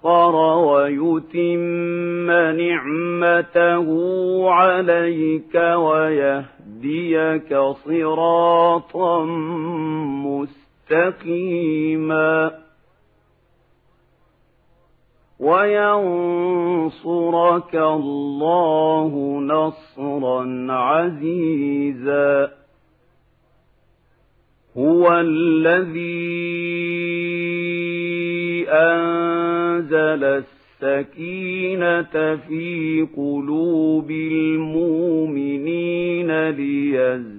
يسخر ويتم نعمته عليك ويهديك صراطا مستقيما. وينصرك الله نصرا عزيزا. هو الذي أنزل السكينة في قلوب المؤمنين ليزدادوا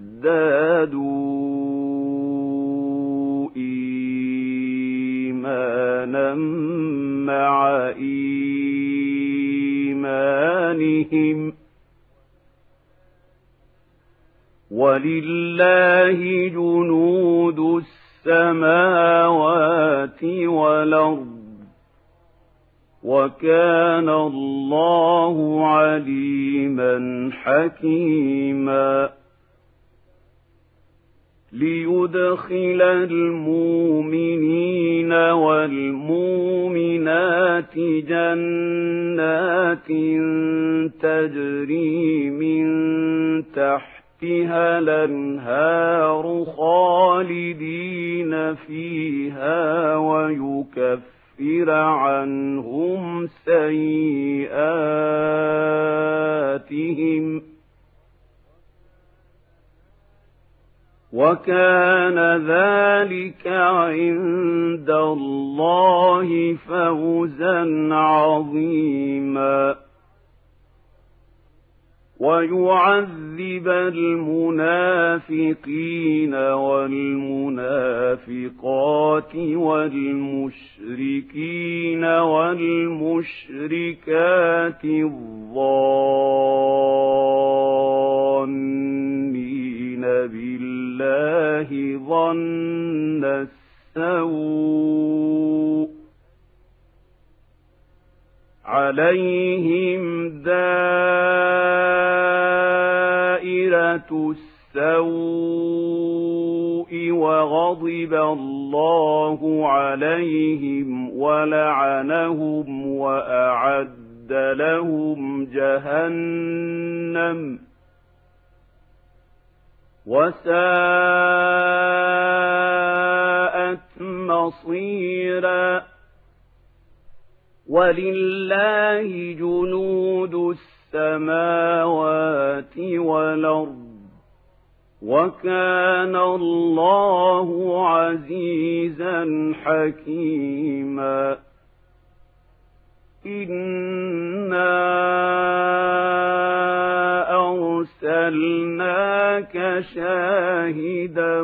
إيمانا مع إيمانهم. ولله جنود السماوات والأرض وكان الله عليما حكيما. ليدخل المؤمنين والمؤمنات جنات تجري من تحتها الأنهار خالدين فيها ويكفر ليكفر عنهم سيئاتهم. وكان ذلك عند الله فوزا عظيما. ويعذب المنافقين والمنافقات والمشركين والمشركات الظانين بالله ظن السوء عليهم دائرة السوء وغضب الله عليهم ولعنهم وأعد لهم جهنم وساءت مصيراً ولله جنود السماوات والأرض. وكان الله عزيزا حكيما. إنا أرسلناك شاهدا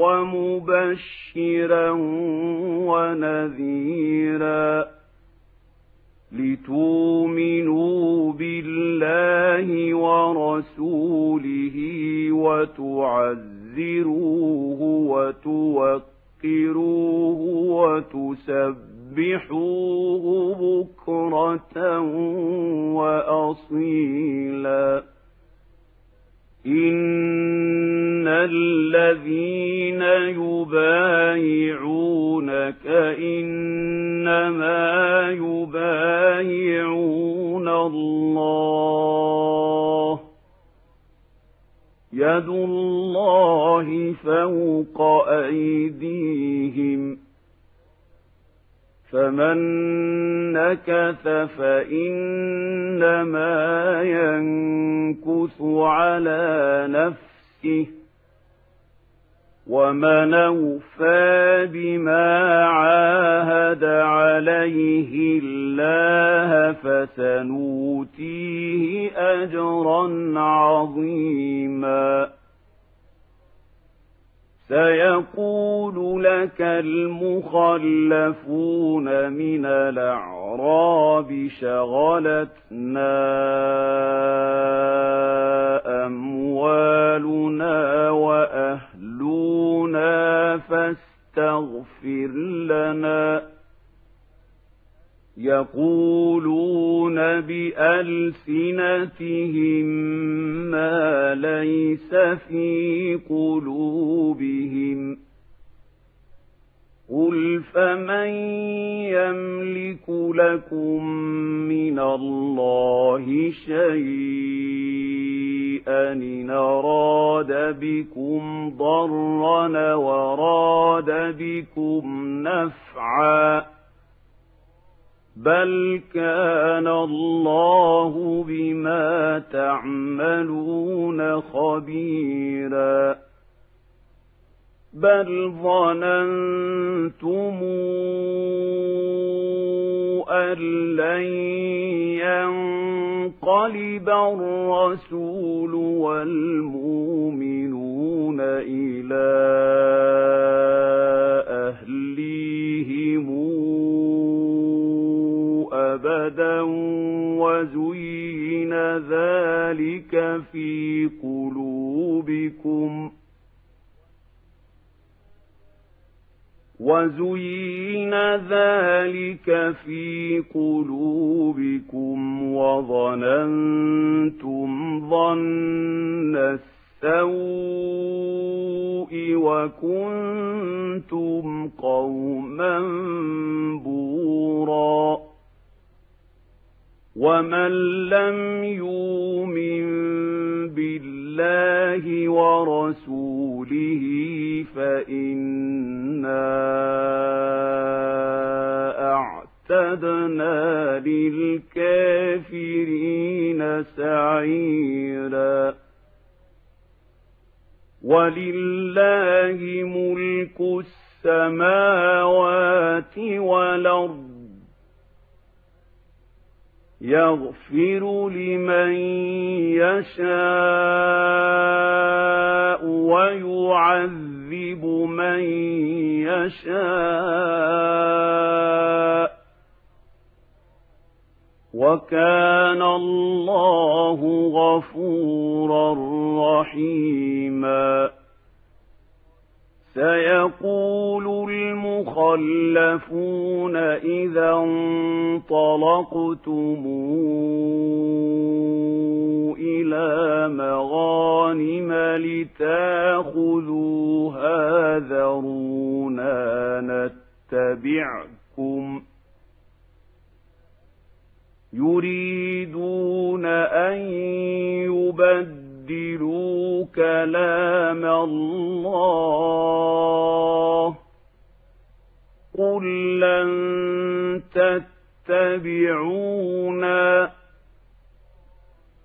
ومبشرا ونذيرا. لتؤمنوا بالله ورسوله وتعزروه وتوقروه وتسبحوه بكرة وأصيلا. الذين يبايعونك إنما يبايعون الله يد الله فوق أيديهم فمن نكث فإنما ينكث على نفسه ومن أوفى بما عاهد عليه الله فسنوتيه أجرا عظيما. سيقول لك المخلفون من الأعراب شغلتنا أموالنا يقولون بألسنتهم ما ليس في قلوبهم قل فمن يملك لكم من الله شيئا إن أراد بكم ضرا وراد بكم نفعا بل كان الله بما تعملون خبيرا بل ظننتم أن لن ينقلب الرسول والمؤمنون إلى أبدا وزين ذلك في قلوبكم وزين ذلك في قلوبكم وظننتم ظن السوء وكنتم قوما بوراً ومن لم يؤمن بالله ورسوله فإنا أعتدنا للكافرين سعيرا ولله ملك السماوات والأرض يغفر لمن يشاء ويعذب من يشاء. وكان الله غفورا رحيما. سيقول المخلفون إذا انطلقتم إلى مغانم لتاخذوها ذرونا نتبعكم. يريدون أن يبدلوا يبدلوا كلام الله. قل لن تتبعونا.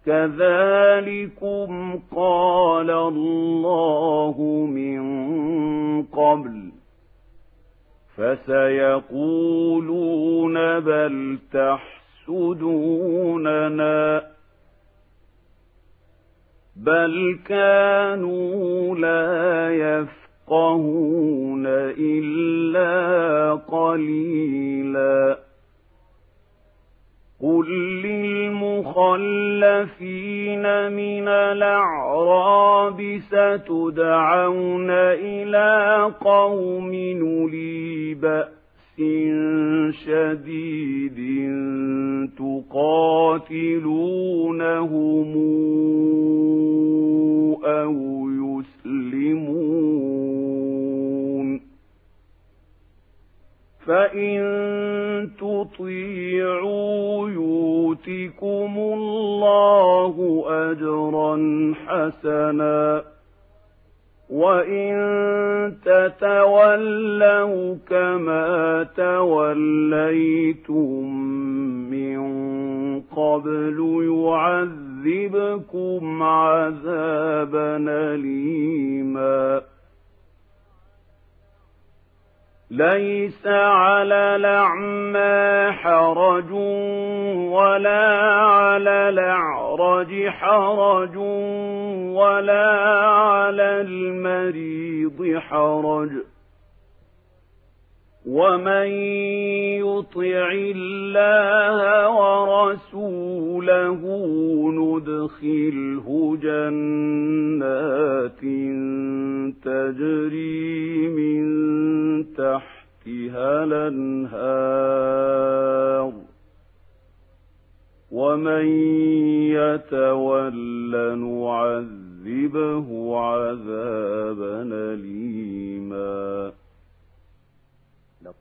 كذلكم قال الله من قبل. فسيقولون بل تحسدوننا. بل كانوا لا يفقهون إلا قليلا قل للمخلفين من الأعراب ستدعون إلى قوم نُلِي بأس شديد تقاتلونهم ليس على الأعمى حرج ولا على الأعرج حرج ولا على المريض حرج. ومن يطع الله ورسوله ندخله جنات تجري من تحتها الانهار ومن يتول نعذبه عذابا اليما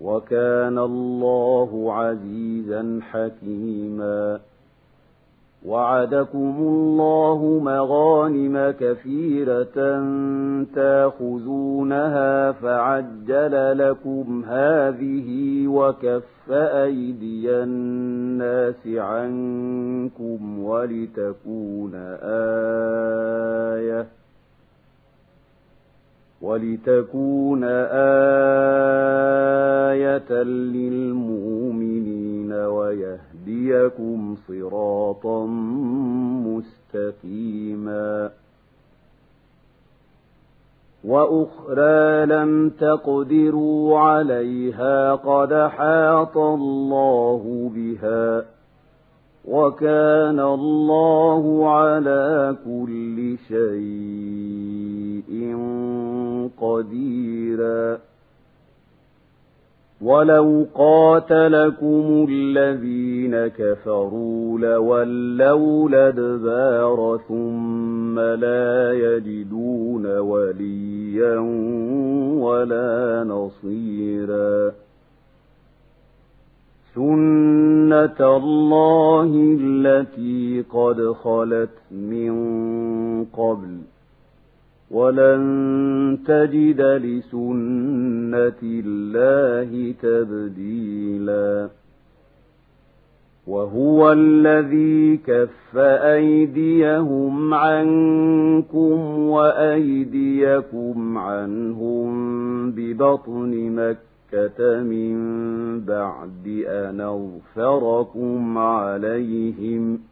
وكان الله عزيزا حكيما. وعدكم الله مغانم كثيرة تأخذونها فعجل لكم هذه وكف أيدي الناس عنكم ولتكون آيةً ولتكون آية للمؤمنين ويهديكم صراطا مستقيما وأخرى لم تقدروا عليها قد حاط الله بها وكان الله على كل شيء قديرا ولو قاتلكم الذين كفروا لولوا الادبار ثم لا يجدون وليا ولا نصيرا سنة الله التي قد خلت من قبل ولن تجد لسنة الله تبديلا. وهو الذي كف أيديهم عنكم وأيديكم عنهم ببطن مكة من بعد أن أغفركم عليهم ۖ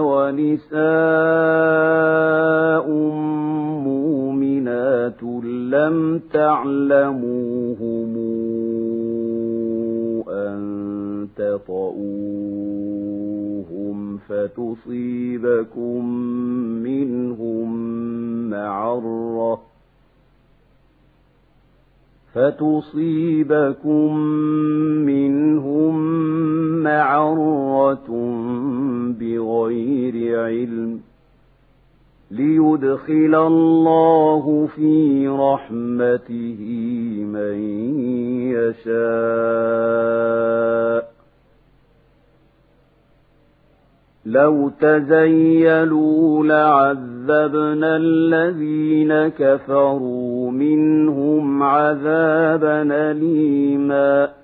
ونساء مؤمنات لم تعلموهم أن تطؤوهم فتصيبكم منهم معرة فتصيبكم منهم معرة بغير علم ليدخل الله في رحمته من يشاء. لو تزيلوا لعذبنا الذين كفروا منهم عذابا أليما.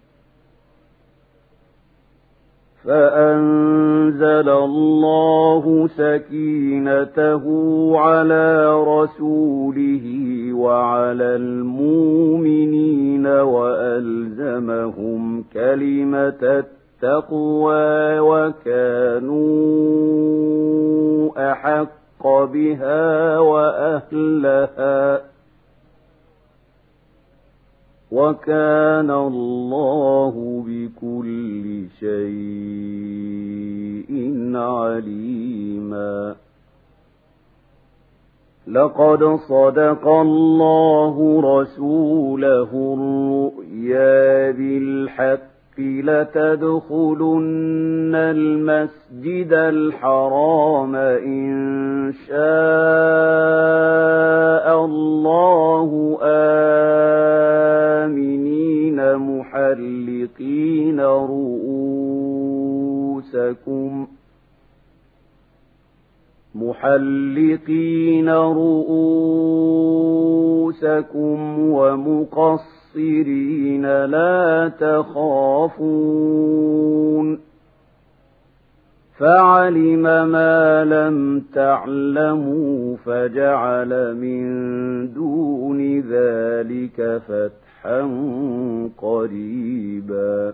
فأنزل الله سكينته على رسوله وعلى المؤمنين وألزمهم كلمة التقوى وكانوا أحق بها وأهلها. وكان الله بكل شيء عليما. لقد صدق الله رسوله الرؤيا بالحق لتدخلن المسجد الحرام إن شاء الله آمنين محلقين رؤوسكم محلقين رؤوسكم ومقصرين لَا تَخَافُونَ فَعَلِمَ مَا لَمْ تَعْلَمُوا فَجَعَلَ مِن دُونِ ذَلِكَ فَتْحًا قَرِيبًا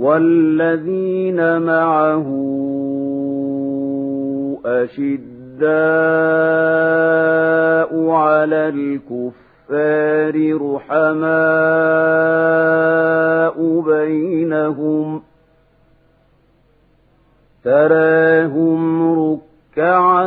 والذين معه أشداء على الكفار رحماء بينهم تراهم ركعا